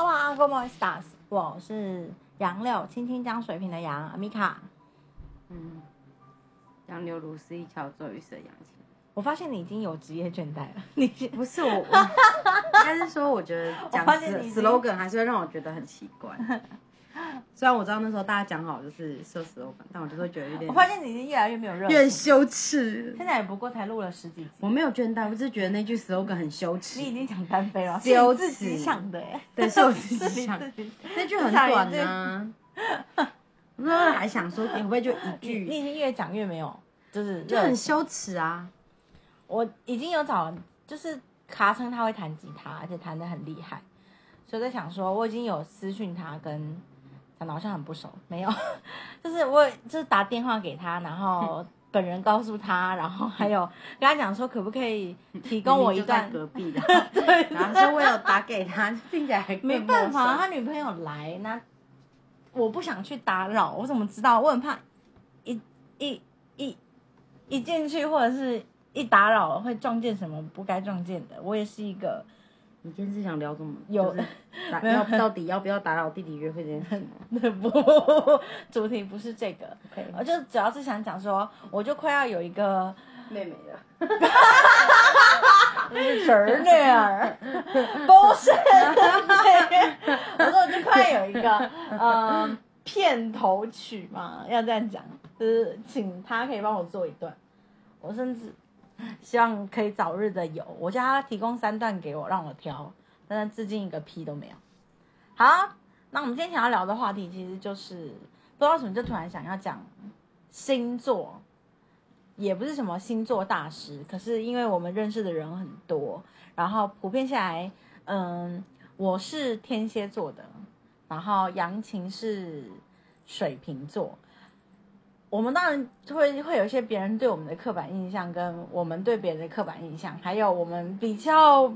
Hola, g o m o stars，我是杨柳，青青江水平的杨，阿米卡。嗯，杨柳如丝一桥，骤雨色杨青。我发现你已经有职业倦怠了，你不是我，我应该是说，我觉得讲 slogan 还是会让我觉得很奇怪。虽然我知道那时候大家讲好就是设 slogan，但我就会觉得有点我发现你已经越来越没有热有点情。羞耻。现在也不过才录了十几集，我没有倦怠，我只是觉得那句 slogan 很羞耻你。已经讲单飞了，羞是你自己耻想的哎，对，是我 自己想的。那句很短啊。我那时候还想说，会不会就一句，你已经越讲越没有，就是就很羞耻啊。我已经有找，就是卡称他会弹吉他，而且弹的很厉害，所以在想说，我已经有私讯他跟，讲的好像很不熟，没有，就是我就是打电话给他，然后本人告诉他，然后还有跟他讲说，可不可以提供我一段隔壁的，对然后说我有打给他，听起来还没办法，他女朋友来，那我不想去打扰，我怎么知道？我很怕一一一一进去或者是一打扰会撞见什么不该撞见的。我也是一个你今天是想聊什么？有要到底要不要打扰弟弟约会这件事吗？不主题不是这个，OK 我就主要是想讲说，我就快要有一个妹妹了，侄女儿，不是，我说我就快有一个呃片头曲嘛，要这样讲，就是请他可以帮我做一段，我甚至 希望可以早日的有，我叫他提供三段给我让我挑，但是至今一个屁都没有。好，那我们今天想要聊的话题其实就是不知道为什么就突然想要讲星座。也不是什么星座大师，可是因为我们认识的人很多，然后普遍下来，嗯，我是天蝎座的，然后杨晴是水瓶座。我们当然会会有一些别人对我们的刻板印象，跟我们对别人的刻板印象，还有我们比较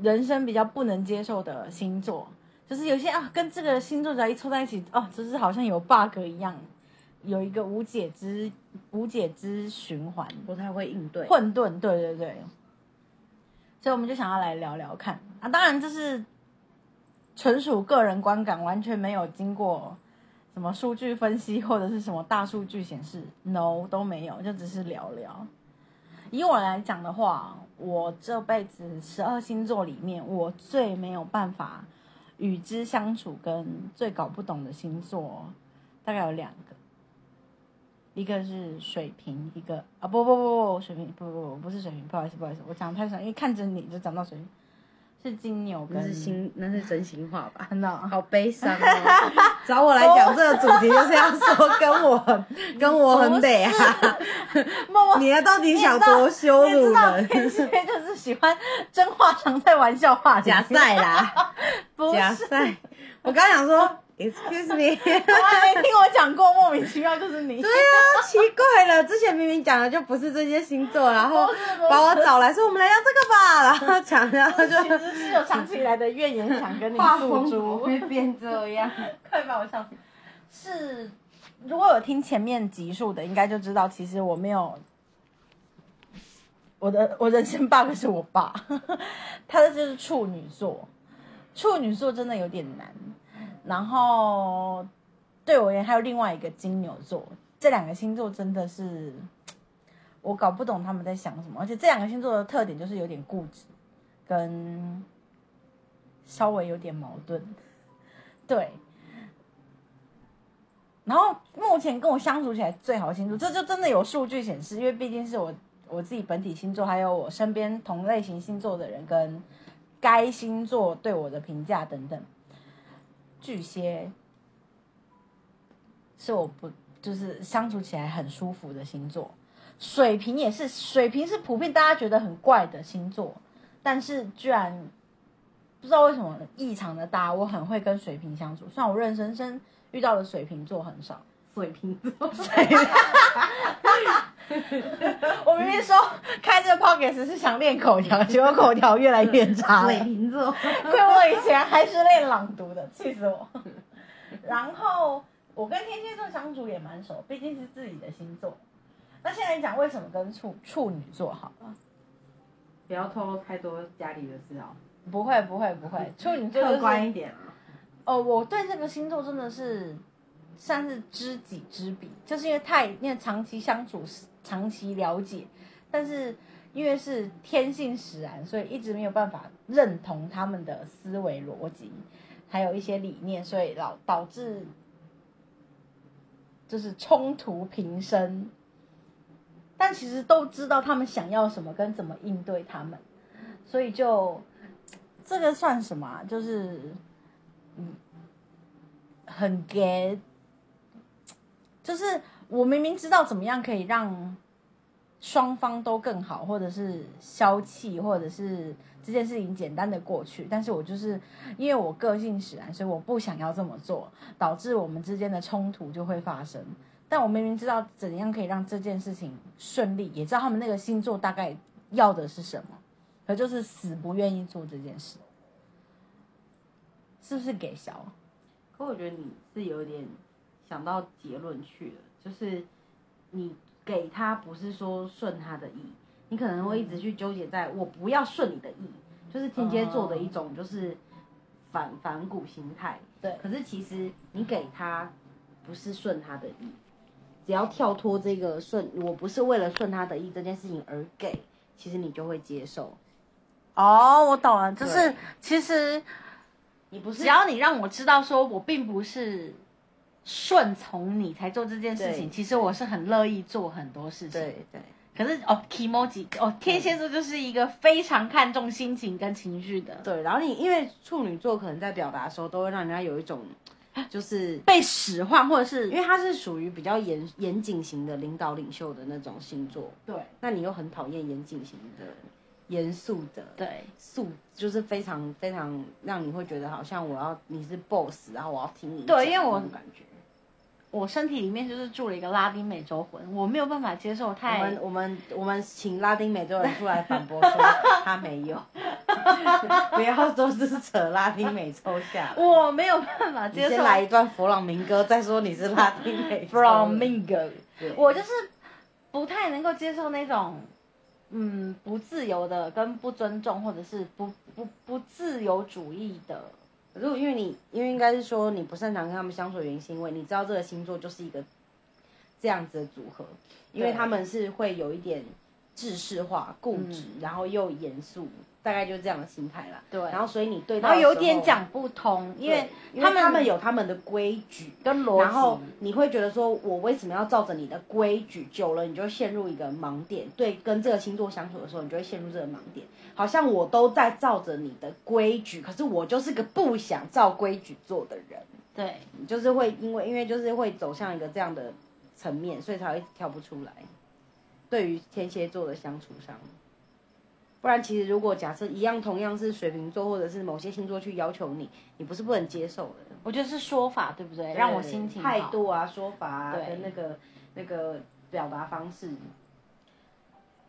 人生比较不能接受的星座，就是有些啊跟这个星座只要一凑在一起，哦，就是好像有 bug 一样，有一个无解之无解之循环。不太会应对。混沌，对对对。所以我们就想要来聊聊看啊，当然这是纯属个人观感，完全没有经过什么数据分析或者是什么大数据显示，no 都没有，就只是聊聊。以我来讲的话，我这辈子十二星座里面，我最没有办法与之相处，跟最搞不懂的星座，大概有两个。一个是水瓶，一个啊不不不不水瓶不不不不是水瓶，不好意思不好意思，我讲得太爽，因为看着你就讲到水瓶，是金牛跟那是心，那是真心话吧？真的好悲伤哦！找我来讲这个主题，就是要说跟我 很跟我很得啊！默默你要到底想多羞辱人？天蝎就是喜欢真话常在玩笑话假赛啦，不是，假赛！我刚想说，excuse me。我还没听我讲过，莫名其妙就是你。对啊，奇怪了，之前明明讲的就不是这些星座，然后把我找来说我们来聊这个吧，然后讲，然后就其实是有长期以来的怨言想跟你诉诸，会变这样？快把我笑死！是，如果有听前面集数的，应该就知道，其实我没有我的我人生 bug 是我爸，他的就是处女座，处女座真的有点难。然后对我而言，还有另外一个金牛座，这两个星座真的是 我搞不懂他们在想什么，而且这两个星座的特点就是有点固执，跟稍微有点矛盾，对。然后目前跟我相处起来最好的星座，这就真的有数据显示，因为毕竟是我我自己本体星座，还有我身边同类型星座的人跟该星座对我的评价等等。巨蟹是我不就是相处起来很舒服的星座，水瓶也是，水瓶是普遍大家觉得很怪的星座，但是居然不知道为什么异常的大，我很会跟水瓶相处，虽然我认真真遇到的水瓶座很少。水瓶座，我明明说开这个 podcast 是想练口条，结果口条越来越差。水瓶座，亏我以前还是练朗读的，气死我。然后我跟天蝎座相处也蛮熟，毕竟是自己的星座。那现在讲为什么跟处处女座好了？不要透露太多家里的事哦，不会不会不会，处女座、就是、客观一点啊。哦，我对这个星座真的是算是知己知彼，就是因为太因为长期相处、长期了解，但是因为是天性使然，所以一直没有办法认同他们的思维逻辑，还有一些理念，所以导导致就是冲突频生。但其实都知道他们想要什么跟怎么应对他们，所以就这个算什么啊？就是嗯，很 get 就是我明明知道怎么样可以让双方都更好，或者是消气，或者是这件事情简单的过去，但是我就是因为我个性使然，所以我不想要这么做，导致我们之间的冲突就会发生。但我明明知道怎样可以让这件事情顺利，也知道他们那个星座大概要的是什么，可就是死不愿意做这件事，是不是给小？可我觉得你是有点想到结论去了，就是你给他不是说顺他的意，你可能会一直去纠结在我不要顺你的意，就是天蝎座的一种就是反反骨心态。对，可是其实你给他不是顺他的意。只要跳脱这个顺，我不是为了顺他的意这件事情而给，其实你就会接受。哦，我懂了，就是其实你不是只要你让我知道说我并不是顺从你才做这件事情，其实我是很乐意做很多事情。对对。可是哦，emoji 哦，天蝎座就是一个非常看重心情跟情绪的。对，然后你因为处女座可能在表达的时候都会让人家有一种。就是被使唤，或者是因为他是属于比较严严谨型的领导领袖的那种星座，对。那你又很讨厌严谨型的、严肃的，对，肃就是非常非常让你会觉得好像我要你是 boss，然后我要听你。对，因为我感觉我身体里面就是住了一个拉丁美洲魂，我没有办法接受太。我们我们我们请拉丁美洲人出来反驳说 他没有。不要都是扯拉丁美洲下，我没有办法接受。先来一段佛朗明哥，再说你是拉丁美洲。Flamingo，我就是不太能够接受那种，嗯，不自由的跟不尊重，或者是不不不自由主义的。如果因为你，因为应该是说你不擅长跟他们相处的原因，是因为你知道这个星座就是一个这样子的组合，因为他们是会有一点制式化、固执，然后又严肃。大概就是这样的心态啦。对，然后所以你对，然后有点讲不通，因为他们他们有他们的规矩跟逻辑，然后你会觉得说，我为什么要照着你的规矩？久了你就陷入一个盲点。对，跟这个星座相处的时候，你就会陷入这个盲点，好像我都在照着你的规矩，可是我就是个不想照规矩做的人。对，就是会因为因为就是会走向一个这样的层面，所以才会跳不出来。对于天蝎座的相处上。不然，其实如果假设一样，同样是水瓶座或者是某些星座去要求你，你不是不能接受的。我觉得是说法，对不对？让我心情态度啊，说法啊，跟那个那个表达方式。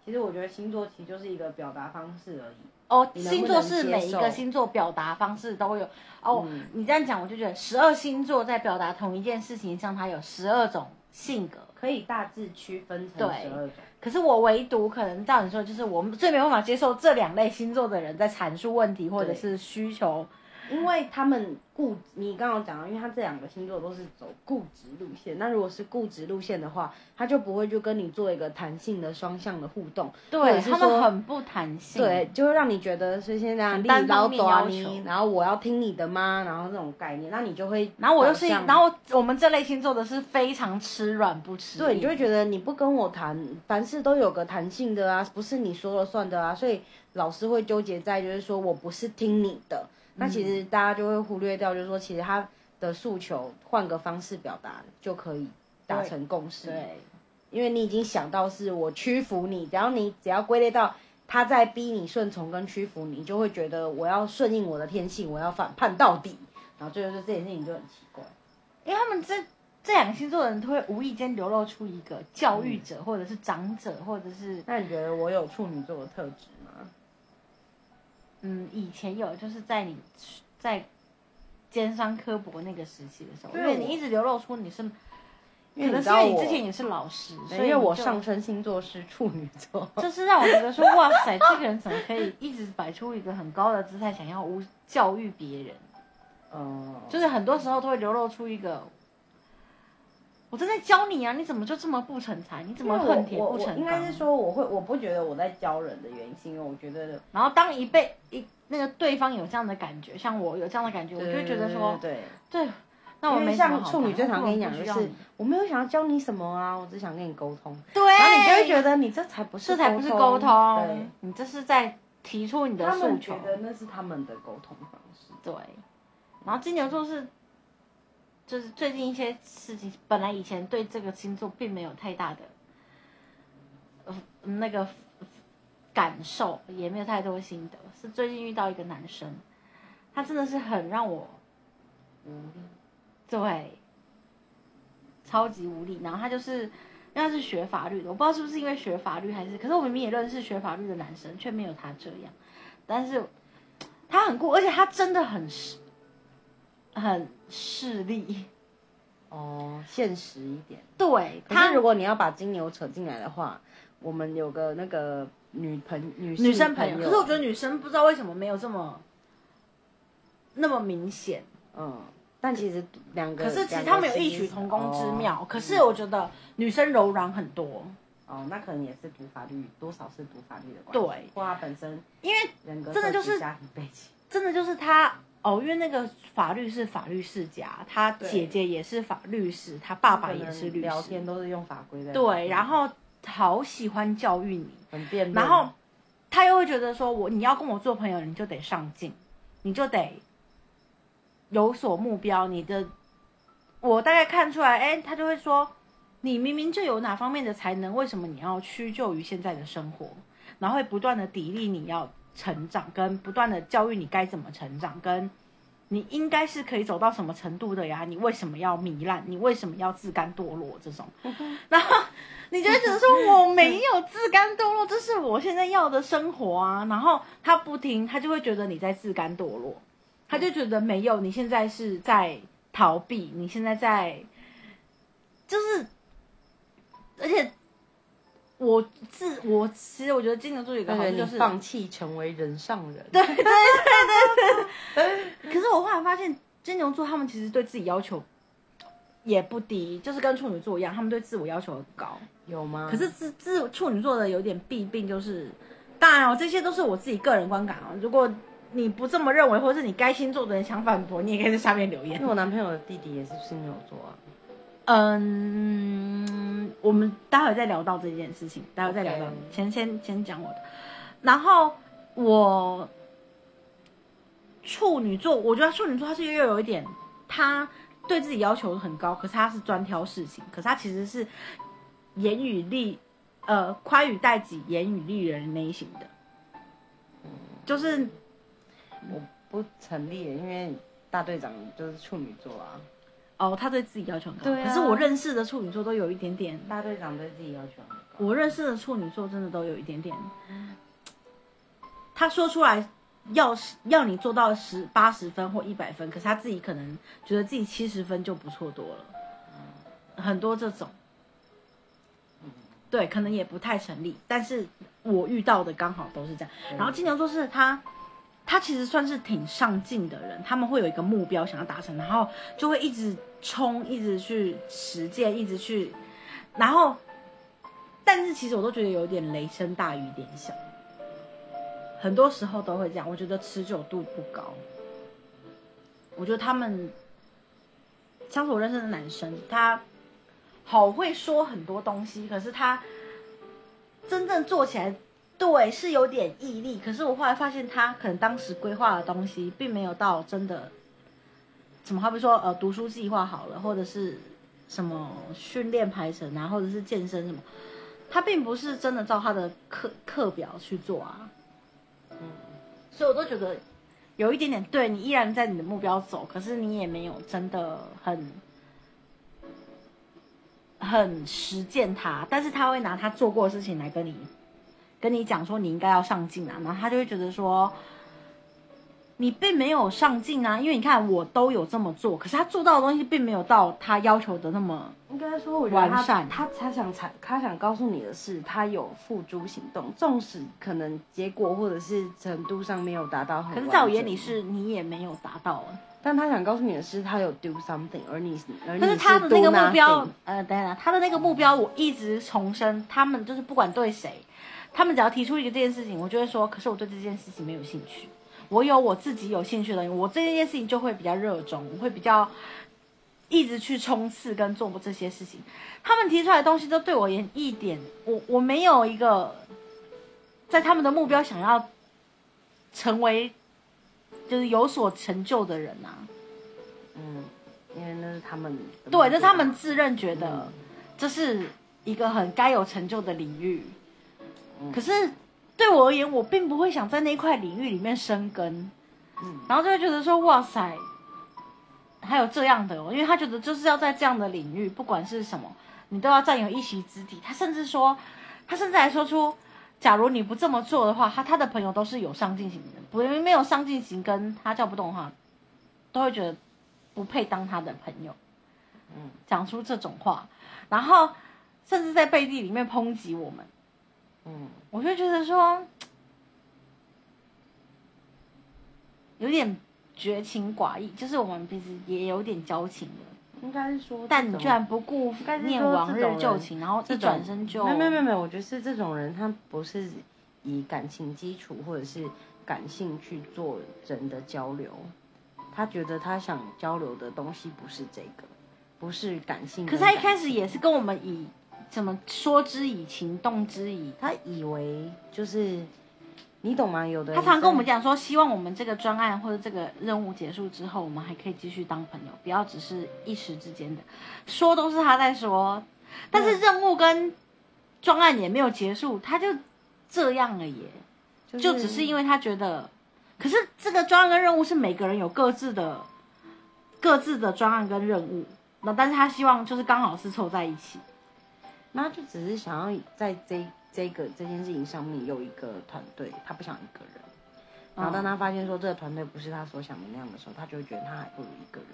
其实我觉得星座其实就是一个表达方式而已。哦，星座是每一个星座表达方式都有。哦，你这样讲，我就觉得十二星座在表达同一件事情上，它有十二种性格，可以大致区分成十二种。可是我唯独可能照你说，就是我们最没办法接受这两类星座的人在阐述问题或者是需求。因为他们固，你刚刚讲了，因为他这两个星座都是走固执路线。那如果是固执路线的话，他就不会就跟你做一个弹性的双向的互动。对，他们很不弹性。对，就会让你觉得是现在单方面要求，然后我要听你的吗？然后这种概念，那你就会，然后我又是，然后我们这类星座的是非常吃软不吃。对，你就会觉得你不跟我谈，凡事都有个弹性的啊，不是你说了算的啊。所以老师会纠结在，就是说我不是听你的。那其实大家就会忽略掉，就是说，其实他的诉求换个方式表达就可以达成共识。对，因为你已经想到是我屈服你，然后你只要归类到他在逼你顺从跟屈服，你就会觉得我要顺应我的天性，我要反叛到底。然后最后就这件事情就很奇怪，因为他们这这两个星座的人都会无意间流露出一个教育者，或者是长者，或者是……那你觉得我有处女座的特质？嗯，以前有，就是在你在尖酸刻薄那个时期的时候，因为你一直流露出你是，可能是因为你之前也是老师，所以我上升星座是处女座，就是让我觉得说，哇塞，这个人怎么可以一直摆出一个很高的姿态，想要教育别人？嗯，就是很多时候都会流露出一个，我正在教你啊，你怎么就这么不成才？你怎么恨铁不成钢？应该是说，我会我不觉得我在教人的原因，是因为我觉得然后当一被一那个对方有这样的感觉，像我有这样的感觉，我就会觉得说，对。对，那我没像处女最常跟你讲，就是我没有想要教你什么啊，我只想跟你沟通，对，然后你就会觉得你这才不是这才不是沟沟通对，，你这是在提出你的诉求他们觉。得那是他们的沟通方式。对，然后金牛座是，就是最近一些事情，本来以前对这个星座并没有太大的，呃，那个感受，也没有太多心得，是最近遇到一个男生，他真的是很让我无力，对，超级无力。然后他就是，因为他是学法律的，我不知道是不是因为学法律还是，可是我明明也认识学法律的男生，却没有他这样。但是他很酷，而且他真的很，很势利。哦，现实一点。对他如果你要把金牛扯进来的话，我们有个那个女朋女女生朋朋友，可是我觉得女生不知道为什么没有这么那么明显。嗯，但其实两个，可是其实他们有异曲同工之哦妙。可是我觉得女生柔软很多，哦，那可能也是读法律，多少是读法律的关系，对，或他本身因为真的就是真的就是他哦，因为那个法律是法律世家，他姐姐也是法律师，他爸爸也是律师聊，天都是用法规的，对，然后好喜欢教育你，很辩论，然后他又会觉得说我你要跟我做朋友，你就得上进，你就得有所目标，你的我大概看出来，哎，他就会说你明明就有哪方面的才能，为什么你要屈就于现在的生活？然后会不断的砥砺你要成长，跟不断的教育你该怎么成长，跟你应该是可以走到什么程度的呀？你为什么要糜烂？你为什么要自甘堕落？这种，然后你觉得说我没有自甘堕落，这是我现在要的生活啊。然后他不听，他就会觉得你在自甘堕落，他就觉得没有，你现在是在逃避，你现在在，就是，而且我自我其实我觉得金牛座有一个好处就是放弃成为人上人，对对对对对。可是我后来发现，金牛座他们其实对自己要求也不低，就是跟处女座一样，他们对自我要求很高。有吗？可是自自处女座的有点弊病就是，当然哦，这些都是我自己个人观感哦。如果你不这么认为，或者是你该星座的人想反驳，你也可以在下面留言因为。我男朋友的弟弟也是金牛座啊，嗯，我们待会再聊到这件事情，待会再聊到先先先讲我的。然后我处女座，我觉得处女座他是又有一点，他对自己要求很高，可是他是专挑事情，可是他其实是严于律，呃，宽以待己，严于律人那一型的，就是我不成立，因为大队长就是处女座啊，哦，他对自己要求很高，对啊。可是我认识的处女座都有一点点大队长对自己要求很高，我认识的处女座真的都有一点点，他说出来要是要你做到十八十分或一百分，可是他自己可能觉得自己七十分就不错多了，很多这种，对，可能也不太成立，但是我遇到的刚好都是这样。然后金牛座是他，他其实算是挺上进的人，他们会有一个目标想要达成，然后就会一直冲，一直去实践，一直去，然后，但是其实我都觉得有点雷声大雨点小，很多时候都会这样，我觉得持久度不高。我觉得他们，像是我认识的男生，他好会说很多东西，可是他真正做起来，对，是有点毅力。可是我后来发现，他可能当时规划的东西，并没有到真的，怎么好比说呃读书计划好了，或者是什么训练排程啊，或者是健身什么，他并不是真的照他的课课表去做啊。嗯，所以我都觉得有一点点，对你依然在你的目标走，可是你也没有真的很。很实践他，但是他会拿他做过的事情来跟你跟你讲说你应该要上进啊，然后他就会觉得说，你并没有上进啊，因为你看我都有这么做，可是他做到的东西并没有到他要求的那么应该说，我觉得他完善。他他想才他想告诉你的是，他有付诸行动，纵使可能结果或者是程度上没有达到很，可是在我眼里，是你也没有达到啊。但他想告诉你的是，他有 do something，而你而你可是他的那个目标 nothing，呃，等等，他的那个目标我一直重申，他们就是不管对谁，他们只要提出一个这件事情，我就会说，可是我对这件事情没有兴趣，我有我自己有兴趣的我这件事情就会比较热衷，我会比较一直去冲刺跟做这些事情。他们提出来的东西都对我而言一点，我我没有一个在他们的目标想要成为就是有所成就的人啊。嗯，因为那是他们对，那是他们自认觉得这是一个很该有成就的领域。可是对我而言，我并不会想在那一块领域里面生根，嗯然后就会觉得说，哇塞，还有这样的哦，因为他觉得就是要在这样的领域，不管是什么，你都要占有一席之地。他甚至说，他甚至还说出，假如你不这么做的话，他他的朋友都是有上进心的人，不没有上进心跟他叫不动的话，都会觉得不配当他的朋友。嗯，讲出这种话，然后甚至在背地里面抨击我们，嗯。我就觉得说，有点绝情寡义，就是我们平时也有点交情的，应该是说，但你居然不顾念往日旧情，然后一转身就没有没有没有，我觉得是这种人，他不是以感情基础或者是感性去做人的交流，他觉得他想交流的东西不是这个，不是感性。可是他一开始也是跟我们以怎么说之以情，动之以。他以为就是你懂吗？有的人他常跟我们讲说，希望我们这个专案或者这个任务结束之后，我们还可以继续当朋友，不要只是一时之间的。说都是他在说，但是任务跟专案也没有结束，他就这样了耶。就就只是因为他觉得，可是这个专案跟任务是每个人有各自的各自的专案跟任务，那但是他希望就是刚好是凑在一起。那就只是想要在这这个这件事情上面有一个团队，他不想一个人。然后当他发现说这个团队不是他所想的那样的时候，他就会觉得他还不如一个人。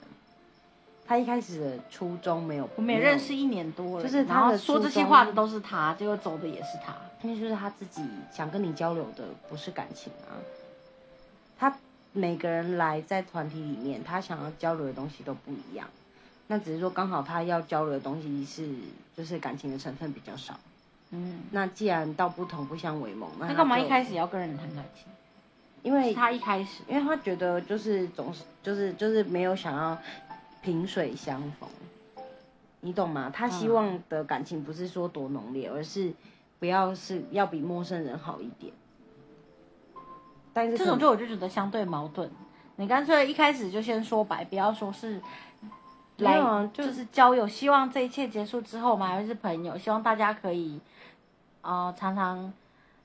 他一开始的初衷没有，我们也认识一年多了，就是他的说这些话的都是他，结果走的也是他。那就是他自己想跟你交流的不是感情啊，他每个人来在团体里面，他想要交流的东西都不一样，那只是说刚好他要交流的东西是就是感情的成分比较少。嗯，那既然道不同不相为谋，那干嘛一开始也要跟人谈感情？因为他一开始，因为他觉得就是总是就是就是没有想要萍水相逢，你懂吗？他希嗯望的感情不是说多浓烈，而是不要是要比陌生人好一点。但是这种就我就觉得相对矛盾。你干脆一开始就先说白，不要说是来没有啊就就是交友，希望这一切结束之后，我们还会是朋友，希望大家可以呃常常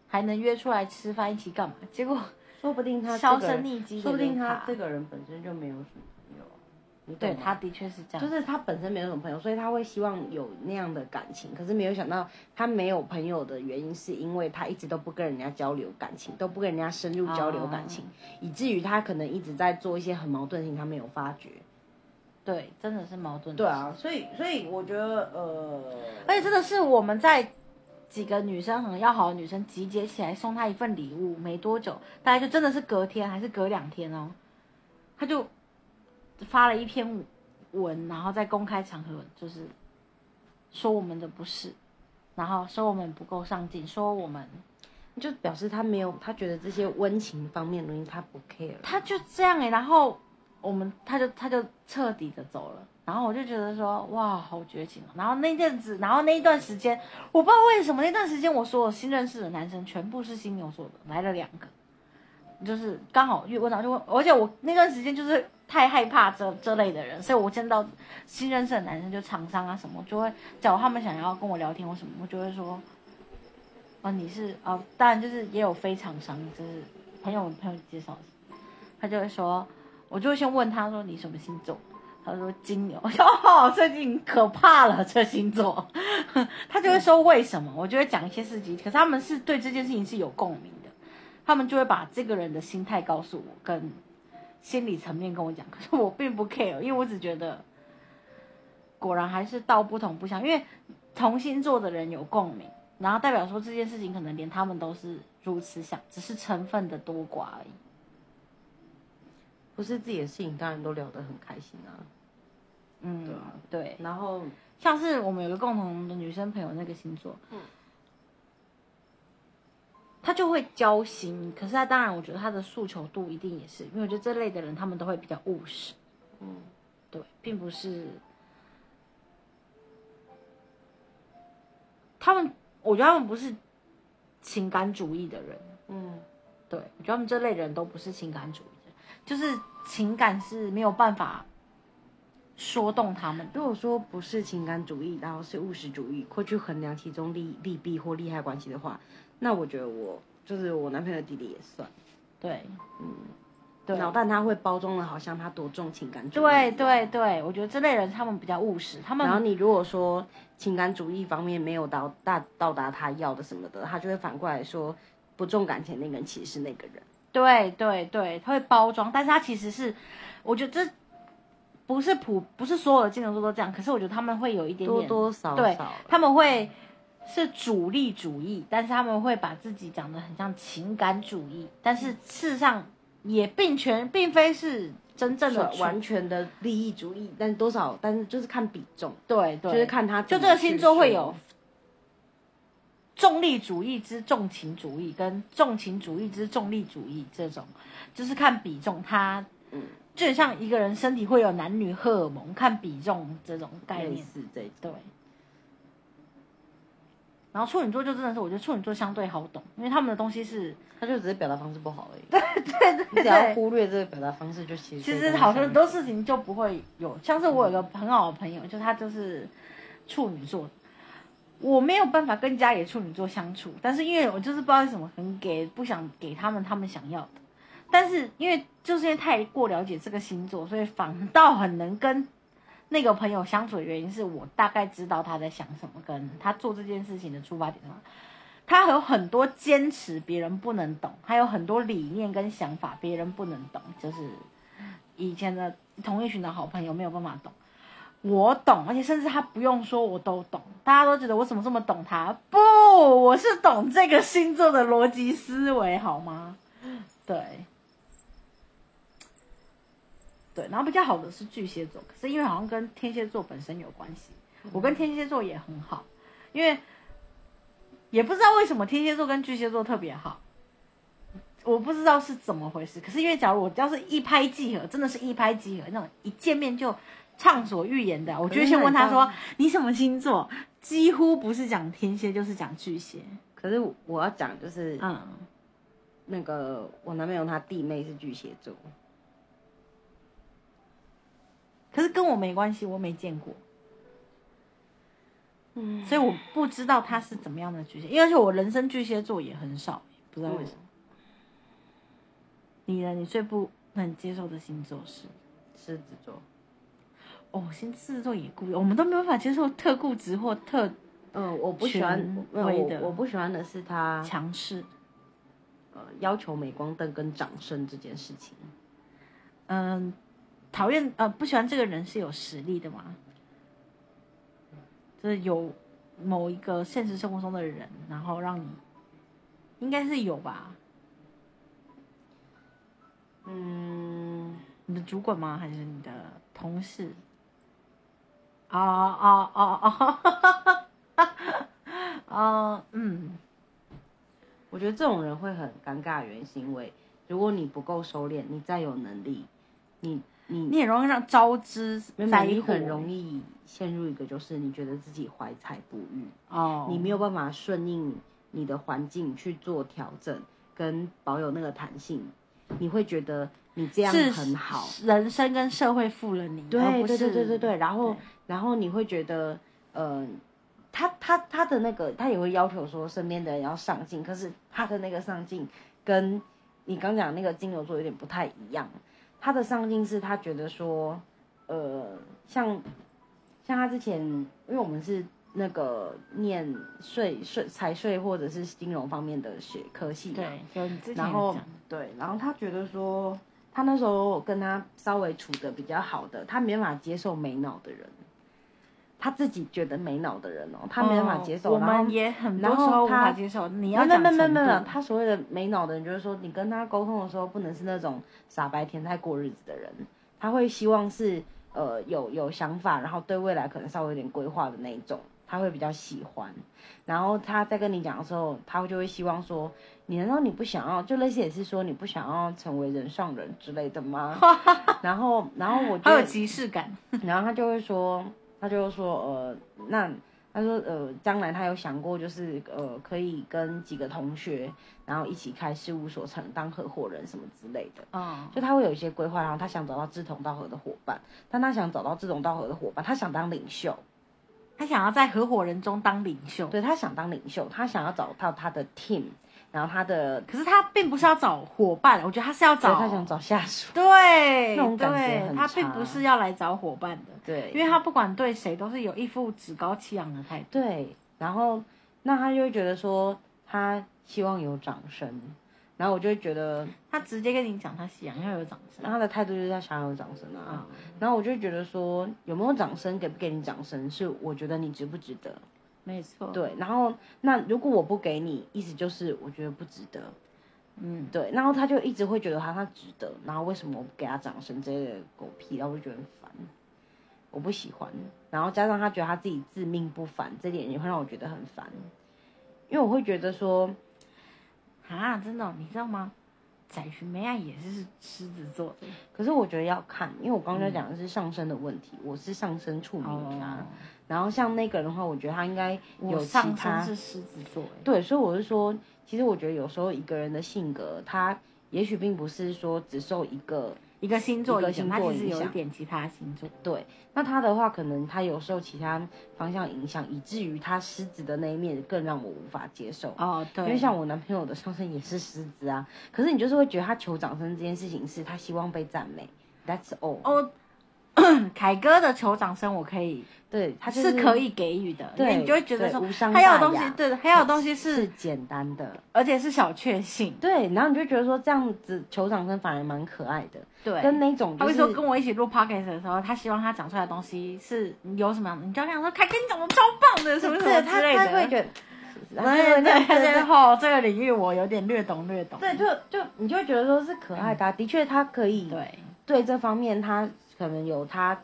还能约出来吃饭，一起干嘛？结果 说不定他销声匿迹说不定就是他这个人本身就没有什么朋友，对他的确是这样，就是他本身没有什么朋友，所以他会希望有那样的感情。可是没有想到，他没有朋友的原因，是因为他一直都不跟人家交流感情，都不跟人家深入交流感情，以至于他可能一直在做一些很矛盾的事情，他没有发觉。对，真的是矛盾。对，啊，所以所以我觉得呃，而且真的是我们在几个女生很要好的女生集结起来送她一份礼物，没多久，大概就真的是隔天还是隔两天哦，他就发了一篇文，然后在公开场合就是说我们的不是，然后说我们不够上进，说我们就表示他没有，他觉得这些温情方面的东西他不 care。他就这样哎、然后我们他就他就彻底的走了，然后我就觉得说哇好绝情哦，然后那阵子，然后那一段时间，我不知道为什么那段时间我所有新认识的男生全部是金牛座的，来了两个，就是刚好遇问到就问，而且我那段时间就是太害怕这这类的人，所以我见到新认识的男生就厂商啊什么，就会假如他们想要跟我聊天或什么，我就会说。哦，你是哦，当然就是也有非常商，就是朋友朋友介绍，他就会说，我就先问他说你什么星座，他说金牛，我 说哦，最近可怕了这星座，他就会说为什么，我就会讲一些事情，可是他们是对这件事情是有共鸣的，他们就会把这个人的心态告诉我，跟心理层面跟我讲，可是我并不 care，因为我只觉得，果然还是道不同不相，因为同星座的人有共鸣，然后代表说这件事情可能连他们都是如此想，只是成分的多寡而已。不是自己的事情，当然都聊得很开心啊。嗯，对啊。对，然后像是我们有个共同的女生朋友，那个星座，嗯他就会交心，可是他当然，我觉得他的诉求度一定也是，因为我觉得这类的人他们都会比较务实，嗯，对，并不是他们，我觉得他们不是情感主义的人，嗯，对我觉得他们这类人都不是情感主义就是情感是没有办法说动他们的。如果说不是情感主义，然后是务实主义，会去衡量其中利利弊或利害关系的话，那我觉得我就是我男朋友的弟弟也算。对，嗯，对，然后但他会包装的好像他多重情感主义。对对对，我觉得这类人他们比较务实，他们然后你如果说情感主义方面没有到大到达他要的什么的，他就会反过来说不重感情那个人其实是那个人。对对对，他会包装，但是他其实是，我觉得这不是普，不是所有的金牛座都这样，可是我觉得他们会有一点点，多多少对，他们会是主力主义，但是他们会把自己讲的很像情感主义，但是事实上也并全，并非是真正的完全的利益主义，但是多少，但是就是看比重，对对，就是看他就这个星座会说有重利主义之重情主义，跟重情主义之重利主义这种，就是看比重，它嗯就像一个人身体会有男女荷尔蒙，看比重这种概类念。对。然后处女座就真的是，我觉得处女座相对好懂，因为他们的东西是，他就只是表达方式不好而已。对对对，你只要忽略这个表达方式，就其实其实好像很多事情就不会有。像是我有个很好的朋友，就他就是处女座的，我没有办法跟家里的处女座相处，但是因为我就是不知道为什么很给不想给他们他们想要的，但是因为就是因为太过了解这个星座，所以反倒很能跟那个朋友相处的原因是我大概知道他在想什么，跟他做这件事情的出发点是什么。他有很多坚持，别人不能懂；还有很多理念跟想法，别人不能懂。就是以前的同一群的好朋友没有办法懂，我懂，而且甚至他不用说，我都懂。大家都觉得我怎么这么懂他？不，我是懂这个星座的逻辑思维，好吗？对，对。然后比较好的是巨蟹座，可是因为好像跟天蝎座本身有关系，我跟天蝎座也很好，因为。也不知道为什么天蝎座跟巨蟹座特别好，我不知道是怎么回事。可是因为假如我要是一拍即合，真的是一拍即合那种，一见面就畅所欲言的，我就会先问他说你什么星座？几乎不是讲天蝎就是讲巨蟹。可是我要讲就是，嗯，那个我男朋友他弟妹是巨蟹座，可是跟我没关系，我没见过。嗯，所以我不知道他是怎么样的巨蟹，因为而且我人生巨蟹座也很少，不知道为什么。你呢？你最不能接受的星座是狮子座。哦，星狮子座也固，我们都没有办法接受特固执或特嗯，我不喜欢的我我不喜欢的是他强势。呃要求镁光灯跟掌声这件事情。嗯，讨厌呃，不喜欢这个人是有实力的吗？就是有某一个现实生活中的人，然后让你应该是有吧？嗯，你的主管吗？还是你的同事？啊啊啊啊！啊，嗯，我觉得这种人会很尴尬，原因是因为如果你不够收敛，你再有能力，你你你很容易让招之没有灾祸，你很容易陷入一个就是你觉得自己怀才不遇，哦，你没有办法顺应你的环境去做调整，跟保有那个弹性，你会觉得你这样很好，人生跟社会负了你，对对对对对对，然后然后你会觉得，呃，他他他的那个他也会要求说身边的人要上进，可是他的那个上进跟你刚讲那个金牛座有点不太一样，他的上进是他觉得说，呃，像像他之前，因为我们是那个念税税财税或者是金融方面的学科系嘛，对，有之前然后对，然后他觉得说，他那时候跟他稍微处的比较好的，他没办法接受没脑的人，他自己觉得没脑的人哦，他没办法接受。我们也很多然时候无法接受。你要没讲没没没没，程度他所谓的没脑的人，就是说你跟他沟通的时候，不能是那种傻白甜在过日子的人，他会希望是呃有有想法，然后对未来可能稍微有点规划的那一种，他会比较喜欢。然后他在跟你讲的时候，他就会希望说，你难道你不想要，就类似也是说你不想要成为人上人之类的吗？然后然后我就好有即视感。然后他就会说，他就说，呃，那他说，呃，将来他有想过，就是呃，可以跟几个同学，然后一起开事务所，成当合伙人什么之类的。嗯，就他会有一些规划，然后他想找到志同道合的伙伴，但他想找到志同道合的伙伴，他想当领袖，他想要在合伙人中当领袖，对他想当领袖，他想要找到他的 team，然后他的，可是他并不是要找伙伴，我觉得他是要找他想找下属，对那种感觉对，很他并不是要来找伙伴的，对，因为他不管对谁都是有一副趾高气扬的态度。对，然后那他就会觉得说，他希望有掌声，然后我就会觉得，他直接跟你讲，他想要有掌声那他的态度就是他想要有掌声啊，啊，然后我就会觉得说，有没有掌声，给不给你掌声，是我觉得你值不值得。没错，，对，然后那如果我不给你，意思就是我觉得不值得。嗯，对，然后他就一直会觉得他他值得，然后为什么我不给他掌声这类的狗屁，然后我就觉得很烦，我不喜欢。然后加上他觉得他自己自命不凡，这点也会让我觉得很烦，因为我会觉得说，啊，真的哦、你知道吗？载徐梅亚也是狮子座的，可是我觉得要看，因为我刚刚在讲的是上升的问题，我是上升处女啊。哦，然后像那个人的话，我觉得他应该有其我上他升是狮子座，哎，对，所以我是说，其实我觉得有时候一个人的性格，他也许并不是说只受一个一个星座一个影响，他其实有一点其他星座，对，那他的话，可能他有受其他方向影响，以至于他狮子的那一面更让我无法接受。哦，对，因为像我男朋友的上升也是狮子啊，可是你就是会觉得他求掌声这件事情是他希望被赞美，That's all。哦，凯哥的酋长声我可以对，他就是可以给予的，对，你就会觉得说他要的东西，对，他要的东西是是，简单的，而且是小确幸，对，然后你就觉得说这样子求掌声反而蛮可爱的，对。跟那种他会说跟我一起录 podcast 的时候，他希望他讲出来的东西是有什么你就要跟他说，凯哥你讲的超棒的，什么什么对他之类的。他会觉得，然后对对对对对，后 这个领域我有点略懂略懂。对，就就你就会觉得说是可爱的、啊，的确他可以对，对这方面他可能有他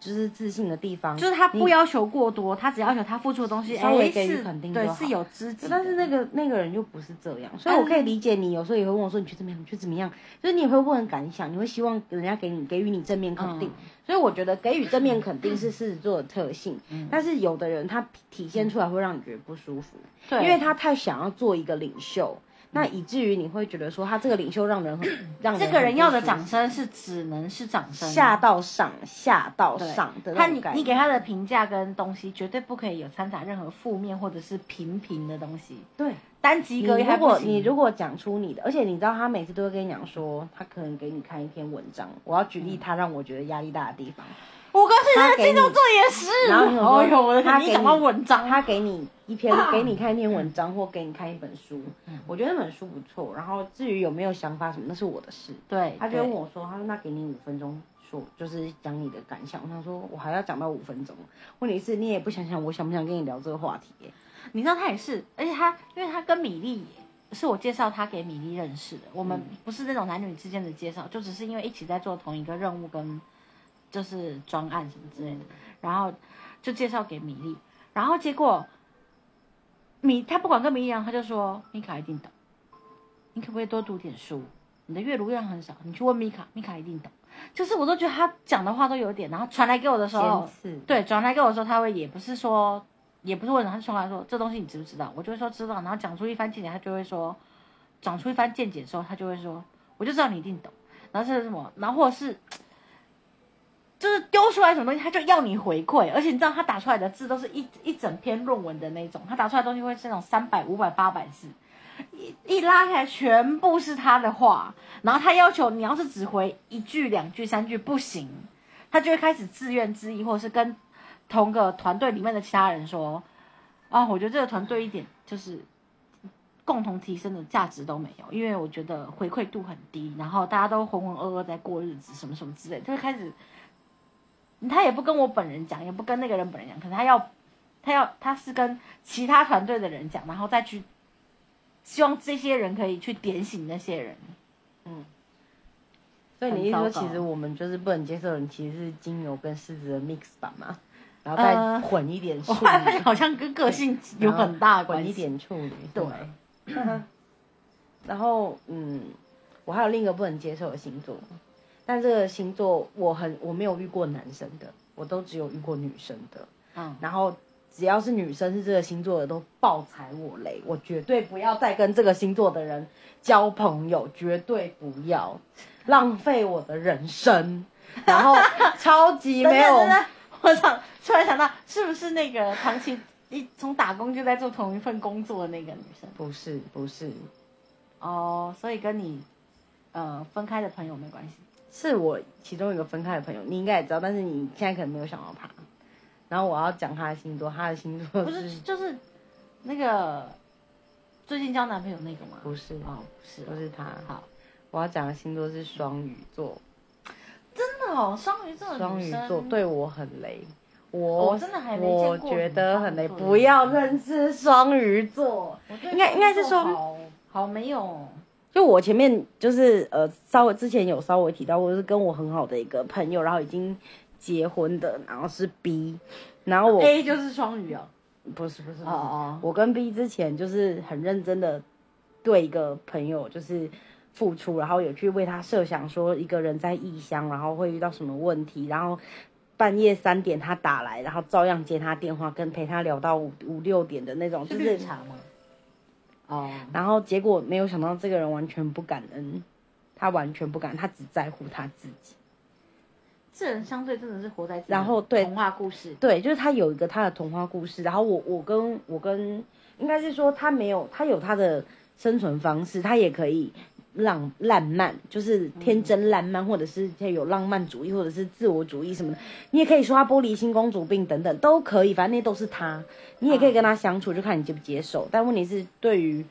就是自信的地方，就是他不要求过多，他只要求他付出的东西，哎稍微给予肯定对是有知己。但是那个那个人就不是这样，所以我可以理解你有时候也会问我说你觉得怎么样？你觉得怎么样？就是你也会问感想，你会希望人家给你给予你正面肯定。嗯所以我觉得给予正面肯定是狮子座的特性，但是有的人他体现出来会让你觉得不舒服，对，因为他太想要做一个领袖，那以至于你会觉得说他这个领袖让人很 让人这个人要的掌声是只能是掌声，下到上下到对上的他你种感觉。你给他的评价跟东西绝对不可以有掺杂任何负面或者是平平的东西，对，单及格也还不行如果你如果讲出你的，而且你知道他每次都会跟你讲说，他可能给你看一篇文章，我要举例他让我觉得压力大的地方，我告诉你，那他给你个金牛座也是。然后你有说哎呦，我的你你讲到文章，他给你一篇，给你看一篇文章，或给你看一本书，嗯我觉得那本书不错。然后至于有没有想法什么，那是我的事。对，他就问我说，他说那给你五分钟说，就是讲你的感想。他说我还要讲到五分钟，问题是你也不想想我想不想跟你聊这个话题耶？你知道他也是，而且他因为他跟米粒是我介绍他给米粒认识的，我们不是那种男女之间的介绍，就只是因为一起在做同一个任务跟就是专案什么之类的，然后就介绍给米粒，然后结果米他不管跟米粒一样，他就说米卡一定懂，你可不可以多读点书？你的阅读量很少，你去问米卡，米卡一定懂。就是我都觉得他讲的话都有点，然后传来给我的时候对，转来给我的时候，他会也不是说，也不是问，他是传来说这东西你知不知道？我就会说知道，然后讲出一番见解，他就会说，讲出一番见解的时候，他就会说，我就知道你一定懂。然后是什么？然后或者是，就是丢出来什么东西，他就要你回馈，而且你知道他打出来的字都是一一整篇论文的那种，他打出来的东西会是那种三百、五百、八百字。一一拉开来，全部是他的话，然后他要求你要是只回一句、两句、三句不行，他就会开始自怨自艾，或者是跟同个团队里面的其他人说：“啊，我觉得这个团队一点就是共同提升的价值都没有，因为我觉得回馈度很低，然后大家都浑浑噩噩在过日子，什么什么之类，就会开始，他也不跟我本人讲，也不跟那个人本人讲，可是他要，他要，他是跟其他团队的人讲，然后再去，希望这些人可以去点醒那些人，嗯，所以你意思说，其实我们就是不能接受的人，其实是金牛跟狮子的 mix 版嘛，然后再呃混一点处女，好像跟个性有很大的关系，混一点处女，对。然后，嗯，我还有另一个不能接受的星座，但这个星座我很我没有遇过男生的，我都只有遇过女生的。嗯，然后只要是女生是这个星座的，都爆踩我雷，我绝对不要再跟这个星座的人交朋友，绝对不要浪费我的人生。然后 超级没有等等等等我想突然想到，是不是那个长期一从打工就在做同一份工作的那个女生？不是不是，哦，所以跟你呃分开的朋友没关系。是我其中一个分开的朋友，你应该也知道，但是你现在可能没有想到他。然后我要讲他的星座，他的星座不是，就是那个最近交男朋友那个吗？不是哦，不是哦，不是他。好，我要讲的星座是双鱼座，真的哦，双鱼座的双鱼座对我很雷。我、我真的还没我见过觉得很雷，不要认识双鱼座。应该应该是说好好没有哦，就我前面就是呃，稍微之前有稍微提到过，就是跟我很好的一个朋友，然后已经结婚的，然后是 B，然后我 A 就是双鱼哦。不是不是哦哦，我跟 B 之前就是很认真的对一个朋友就是付出，然后有去为他设想说一个人在异乡，然后会遇到什么问题，然后半夜三点他打来，然后照样接他电话，跟陪他聊到五五六点的那种，就是绿茶吗？哦，然后结果没有想到这个人完全不感恩，他完全不感恩，他只在乎他自己。这人相对真的是活在自己然后对童话故事，对，就是他有一个他的童话故事，然后我我跟我跟应该是说他没有他有他的生存方式，他也可以浪烂漫，就是天真烂漫，或者是有浪漫主义，或者是自我主义什么的。你也可以说他玻璃心、公主病等等都可以，反正那都是他，你也可以跟他相处，就看你接不接受。但问题是，对于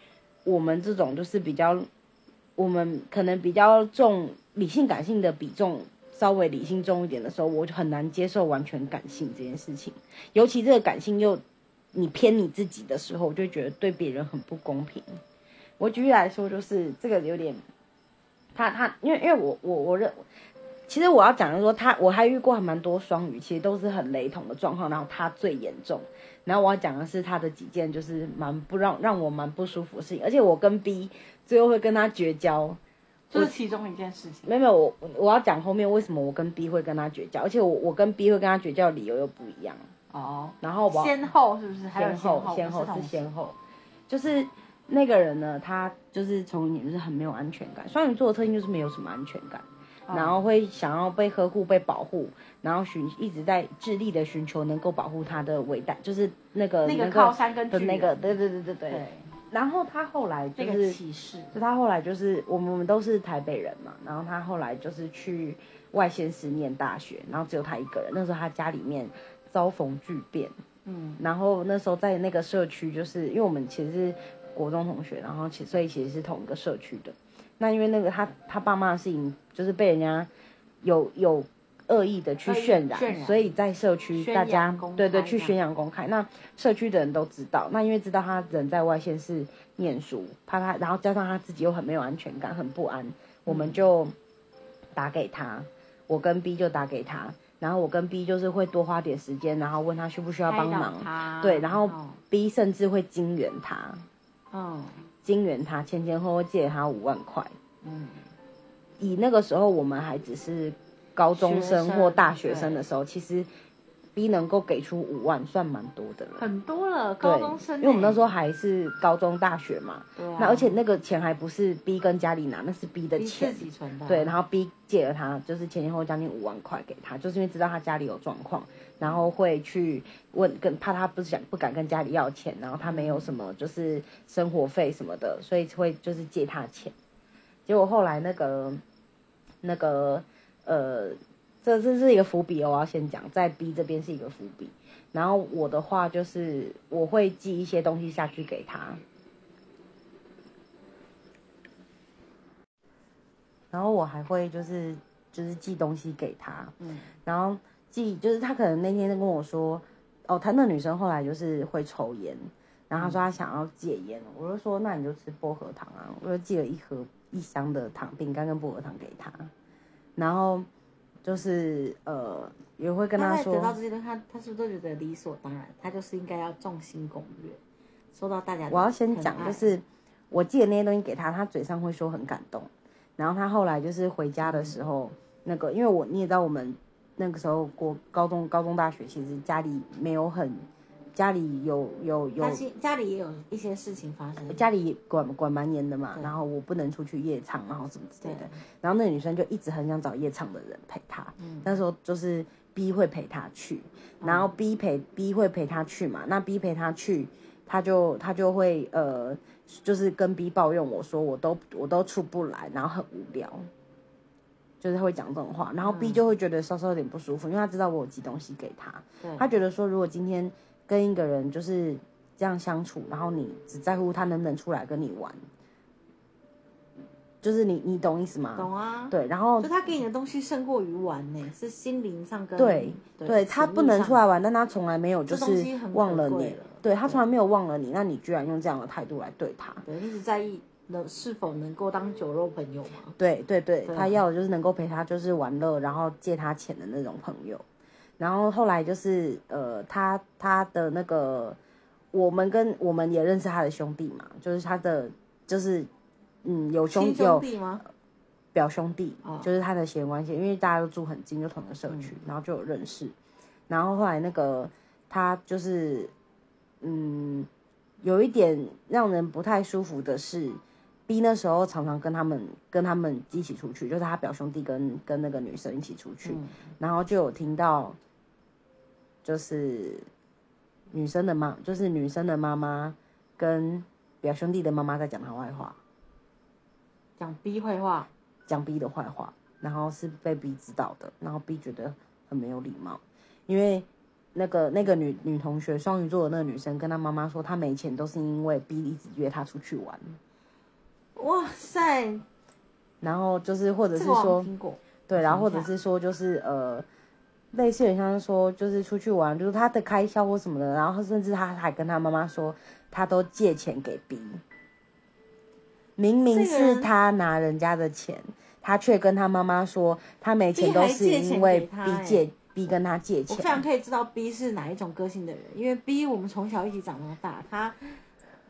我们这种就是比较，我们可能比较重理性感性的比重。稍微理性重一点的时候，我就很难接受完全感性这件事情，尤其这个感性又你偏你自己的时候，我就觉得对别人很不公平。我举例来说，就是这个有点，他他因为因为我我我认，其实我要讲的是说他我还遇过还蛮多双鱼，其实都是很雷同的状况，然后他最严重。然后我要讲的是他的几件就是蛮不让让我蛮不舒服的事情，而且我跟 B 最后会跟他绝交，这是其中一件事情。没有没有，我我要讲后面为什么我跟 B 会跟他绝交，而且我我跟 B 会跟他绝交的理由又不一样。哦，然后我先后是不是？还有先后后，先后是先后，就是那个人呢，他就是从你就是很没有安全感，双鱼座的特性就是没有什么安全感，哦。然后会想要被呵护、被保护，然后寻一直在致力的寻求能够保护他的伟大，就是那个那个个靠山跟的那个，对对对对对。对。然后他后来就这个是启示，就他后来就是我们我们都是台北人嘛，然后他后来就是去外县市念大学，然后只有他一个人。那时候他家里面遭逢巨变，嗯，然后那时候在那个社区，就是因为我们其实是国中同学，然后其所以其实是同一个社区的。那因为那个他他爸妈的事情，就是被人家有有恶意的去渲染，渲染所以在社区大家对对去宣扬公开。那社区的人都知道，那因为知道他人在外县市念书，怕他，然后加上他自己又很没有安全感，很不安，我们就打给他，我跟 B 就打给他。然后我跟 B 就是会多花点时间，然后问他需不需要帮忙，他对然后哦 B 甚至会金援他，嗯金援他前前后后借他五万块。嗯，以那个时候我们还只是高中生或大学生的时候，其实 B 能够给出五万算蛮多的了。很多了，高中生欸，因为我们那时候还是高中、大学嘛，对啊，那而且那个钱还不是 B 跟家里拿，那是 B 的钱自。己存的啊，对，然后 B 借了他，就是前前后后将近五万块给他，就是因为知道他家里有状况，然后会去问，跟怕他不想不敢跟家里要钱，然后他没有什么就是生活费什么的，所以会就是借他钱。结果后来那个那个呃，这这是一个伏笔我要先讲在 b 这边是一个伏笔。然后我的话就是我会寄一些东西下去给他。然后我还会就是就是寄东西给他嗯。然后寄就是他可能那天就跟我说哦他那女生后来就是会抽烟然后他说他想要戒烟我就说那你就吃薄荷糖啊我就寄了一盒一箱的糖饼干跟薄荷糖给他。然后就是呃也会跟他说，得到这些东西，他他是不是都觉得理所当然？他就是应该要众星拱月，受到大家的我要先讲就是我寄的那些东西给他，他嘴上会说很感动，然后他后来就是回家的时候，那个因为我你也知道，我们那个时候过高中、高中、大学，其实家里没有很，家里有有有家里也有一些事情发生，家里管管蛮严的嘛，然后我不能出去夜唱，然后什么之类的，然后那个女生就一直很想找夜场的人陪她，嗯。那时候就是 B 会陪她去，然后 B 陪 B 会陪她去嘛，那 B 陪她去，她就她就会呃，就是跟 B 抱怨我说我都我都出不来，然后很无聊。就是会讲这种话，然后 B 就会觉得稍稍有点不舒服，因为他知道我有寄东西给他，他觉得说如果今天跟一个人就是这样相处，然后你只在乎他能不能出来跟你玩，就是你你懂意思吗？懂啊？对，然后就他给你的东西胜过于玩呢，是心灵上跟对对他不能出来玩，但他从来没有就是忘了你对他从来没有忘了你，那你居然用这样的态度来对他，对一直在意能是否能够当酒肉朋友吗？对对对，对啊他要的就是能够陪他就是玩乐，然后借他钱的那种朋友。然后后来就是呃，他他的那个，我们跟我们也认识他的兄弟嘛，就是他的就是嗯有兄弟吗？表兄弟，哦就是他的血缘关系，因为大家都住很近，就同一个社区，然后就有认识。然后后来那个他就是，嗯，有一点让人不太舒服的是，B 那时候常常跟他们跟他们一起出去，就是他表兄弟跟跟那个女生一起出去，嗯然后就有听到，就是女生的妈，就是女生的妈妈跟表兄弟的妈妈在讲他坏话。讲 B 坏话，讲 B 的坏话，然后是被 B 知道的，然后 B 觉得很没有礼貌，因为那个那个女女同学双鱼座的那个女生跟她妈妈说，她没钱都是因为 B 一直约她出去玩，哇塞，然后就是或者是说对，然后或者是说就是呃，类似很像说就是出去玩，就是他的开销或什么的，然后甚至他还跟他妈妈说，他都借钱给 B，明明是他拿人家的钱，他却跟他妈妈说他没钱都是因为 B 欸借 B 跟他借钱我非常。可以知道 B 是哪一种个性的人，因为 B 我们从小一起长到大，他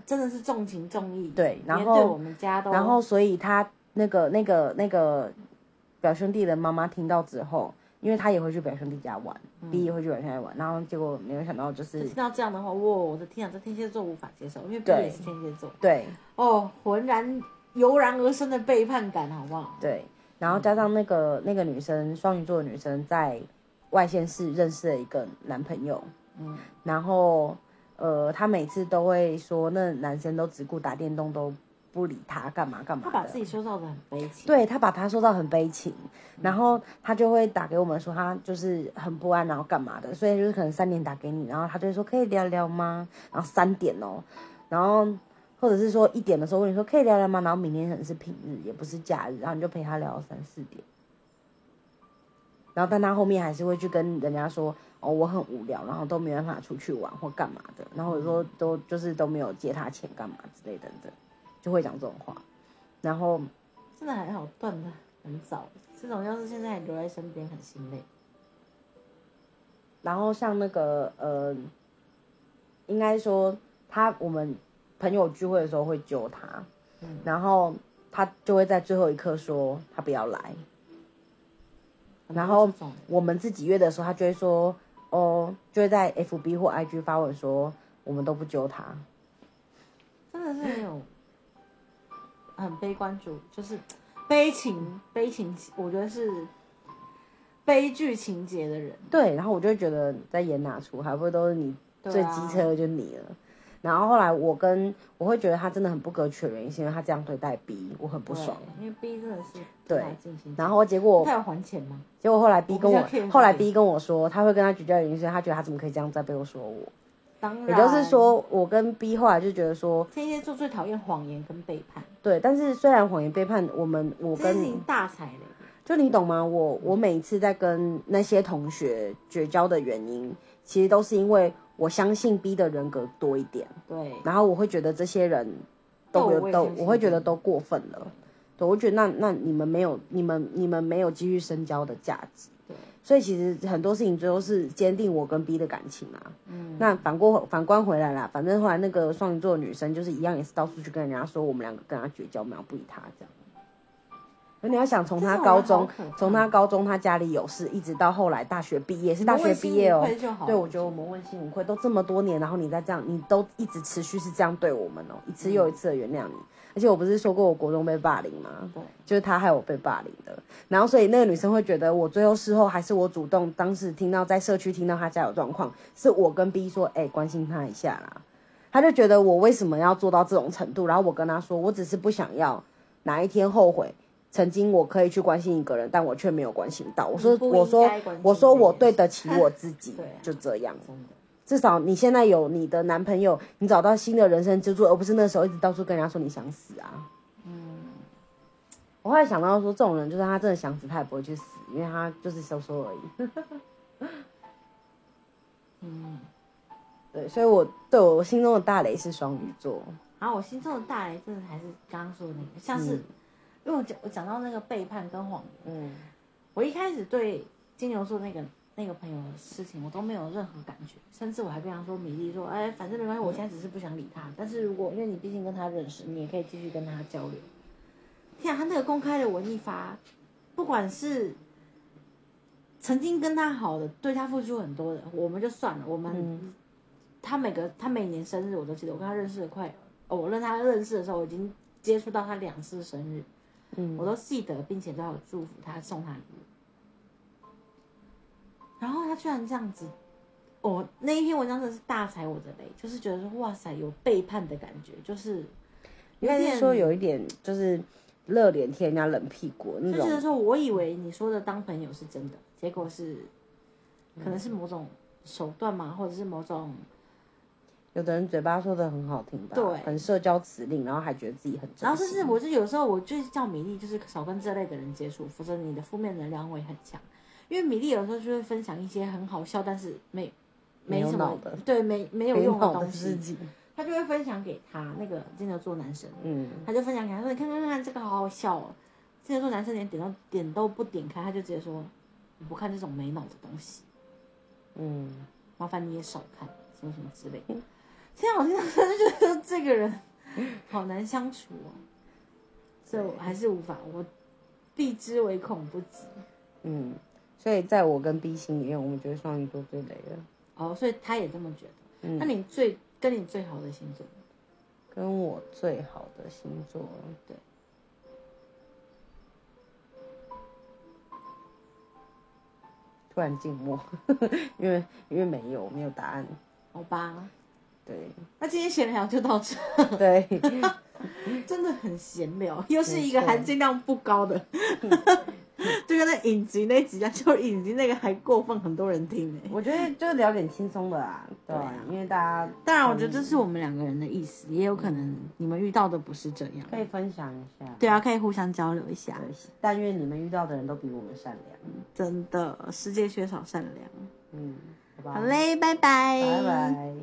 真的是重情重义，对然后对我们家都，然后所以他那个那个那个表兄弟的妈妈听到之后，因为他也会去表兄弟家玩、b 也会去表兄弟家玩，然后结果没有想到就是听到这样的话，哇，我的天啊，这天蝎座无法接受，因为 B 也是天蝎座，对哦，浑然油然而生的背叛感，好不好？对，然后加上那个那个女生双鱼座的女生在外县市认识了一个男朋友，嗯，然后呃，她每次都会说那男生都只顾打电动，都不理他，干嘛干嘛的。他把自己塑造的很悲情，对他把他说到很悲情，然后他就会打给我们说他就是很不安，然后干嘛的，所以就是可能三点打给你，然后他就会说可以聊聊吗？然后三点哦，然后或者是说一点的时候问你说可以聊聊吗？然后明天可能是平日，也不是假日，然后你就陪他聊到三四点，然后但他后面还是会去跟人家说哦我很无聊，然后都没办法出去玩或干嘛的，然后有时候都就是都没有借他钱干嘛之类等等，就会讲这种话，然后。真的还好，断的很早。这种要是现在留在身边，很心累。然后像那个呃，应该说他我们朋友聚会的时候会揪他，嗯然后他就会在最后一刻说他不要来。然后我们自己约的时候，他就会说哦，就会在 FB 或 IG 发文说我们都不揪他。真的是没有很悲观主，就是悲情悲情，我觉得是悲剧情节的人。对，然后我就觉得在演哪出，还不会都是你最机车的就你了。然后后来我跟我会觉得他真的很不可取的原因，是因为他这样对待 B，我很不爽。，因为 B 真的是对。然后结果他要还钱吗？结果后来 B 跟我后来 B 跟我说，他会跟他绝交的原因是他觉得他怎么可以这样在背后说我。当然，也就是，说，我跟 B 后来就觉得说，天蝎座最讨厌谎言跟背叛，对，但是虽然谎言背叛，我们我跟这件事情大踩雷。就你懂吗？我我每一次在跟那些同学绝交的原因，其实都是因为我相信 B 的人格多一点，对，然后我会觉得这些人都有都我会觉得都过分了，对，我觉得那那你们没有你们你们没有继续深交的价值，对，所以其实很多事情最后是坚定我跟 B 的感情嘛。嗯，那反过反观回来啦，反正后来那个双鱼座的女生就是一样，也是到处去跟人家说我们两个跟他绝交，我们俩不理他这样。而你要想从他高中从他高中他家里有事，一直到后来大学毕业是大学毕业哦对，我觉得我们问心无愧，都这么多年，然后你再这样，你都一直持续是这样对我们哦，一次又一次的原谅你。而且我不是说过我国中被霸凌吗？对，就是他害我被霸凌的。然后所以那个女生会觉得我最后事后还是我主动，当时听到在社区听到他家有状况，是我跟 B 说，哎、关心他一下啦。他就觉得我为什么要做到这种程度？然后我跟他说，我只是不想要哪一天后悔，曾经我可以去关心一个人，但我却没有关心到。我说，我说我说我对得起 我自己啊，就这样。至少你现在有你的男朋友，你找到新的人生支柱，而不是那时候一直到处跟人家说你想死啊。嗯，我后来想到说，这种人就是他真的想死，他也不会去死，因为他就是收收而已。嗯。对，所以我对我我心中的大雷是双鱼座。然后我心中的大雷，真的还是刚刚说的那个，像是，因为我讲我讲到那个背叛跟谎言，嗯我一开始对金牛座那个那个朋友的事情，我都没有任何感觉，甚至我还跟他说米粒说，哎，反正没关系，我现在只是不想理他。但是如果因为你毕竟跟他认识，你也可以继续跟他交流。天啊，他那个公开的文一发，不管是曾经跟他好的，对他付出很多的，我们就算了，我们、嗯他每个他每年生日我都记得，我跟他认识的快，哦，我跟他认识的时候，我已经接触到他两次生日，嗯我都记得，并且都有祝福他，送他礼物。然后他居然这样子，我、那一篇文章真的是大踩我的雷，就是觉得说哇塞，有背叛的感觉，就是应该是说有一点就是热脸贴人家冷屁股那种。就觉得说，我以为你说的当朋友是真的，结果是可能是某种手段嘛，或者是某种有的人嘴巴说的很好听吧，对很社交辞令，然后还觉得自己很真。然后甚至我就有时候我就是叫米粒，就是少跟这类的人接触，否则你的负面能量会很强。因为米粒有时候就会分享一些很好笑，但是没没什么脑的对没没有用的东西，他就会分享给他那个金牛座男生，嗯，他就分享给他说：“你看看看看，这个好好笑哦。”金牛座男生连点都点都不点开，他就直接说：“你不看这种没脑的东西，嗯，麻烦你也少看，什么什么之类的。”天啊，我听到他就觉得这个人 好难相处哦，所以我还是无法，我避之唯恐不及。嗯，所以在我跟 B 心里面，我们觉得双鱼座最雷了。哦，所以他也这么觉得。嗯那你最跟你最好的星座？跟我最好的星座，对，突然静默，因为因为没有没有答案。好吧，对那今天闲聊就到这，对，真的很闲聊，又是一个含金量不高的，就跟那影集那集一样，就影集那个还过分，很多人听呢、我觉得就聊点轻松的啦，对吧、对啊因为大家当然，我觉得这是我们两个人的意思，也有可能你们遇到的不是这样。可以分享一下。对啊，可以互相交流一下。但愿你们遇到的人都比我们善良。真的，世界缺少善良。嗯，好吧。好嘞，拜拜，拜拜。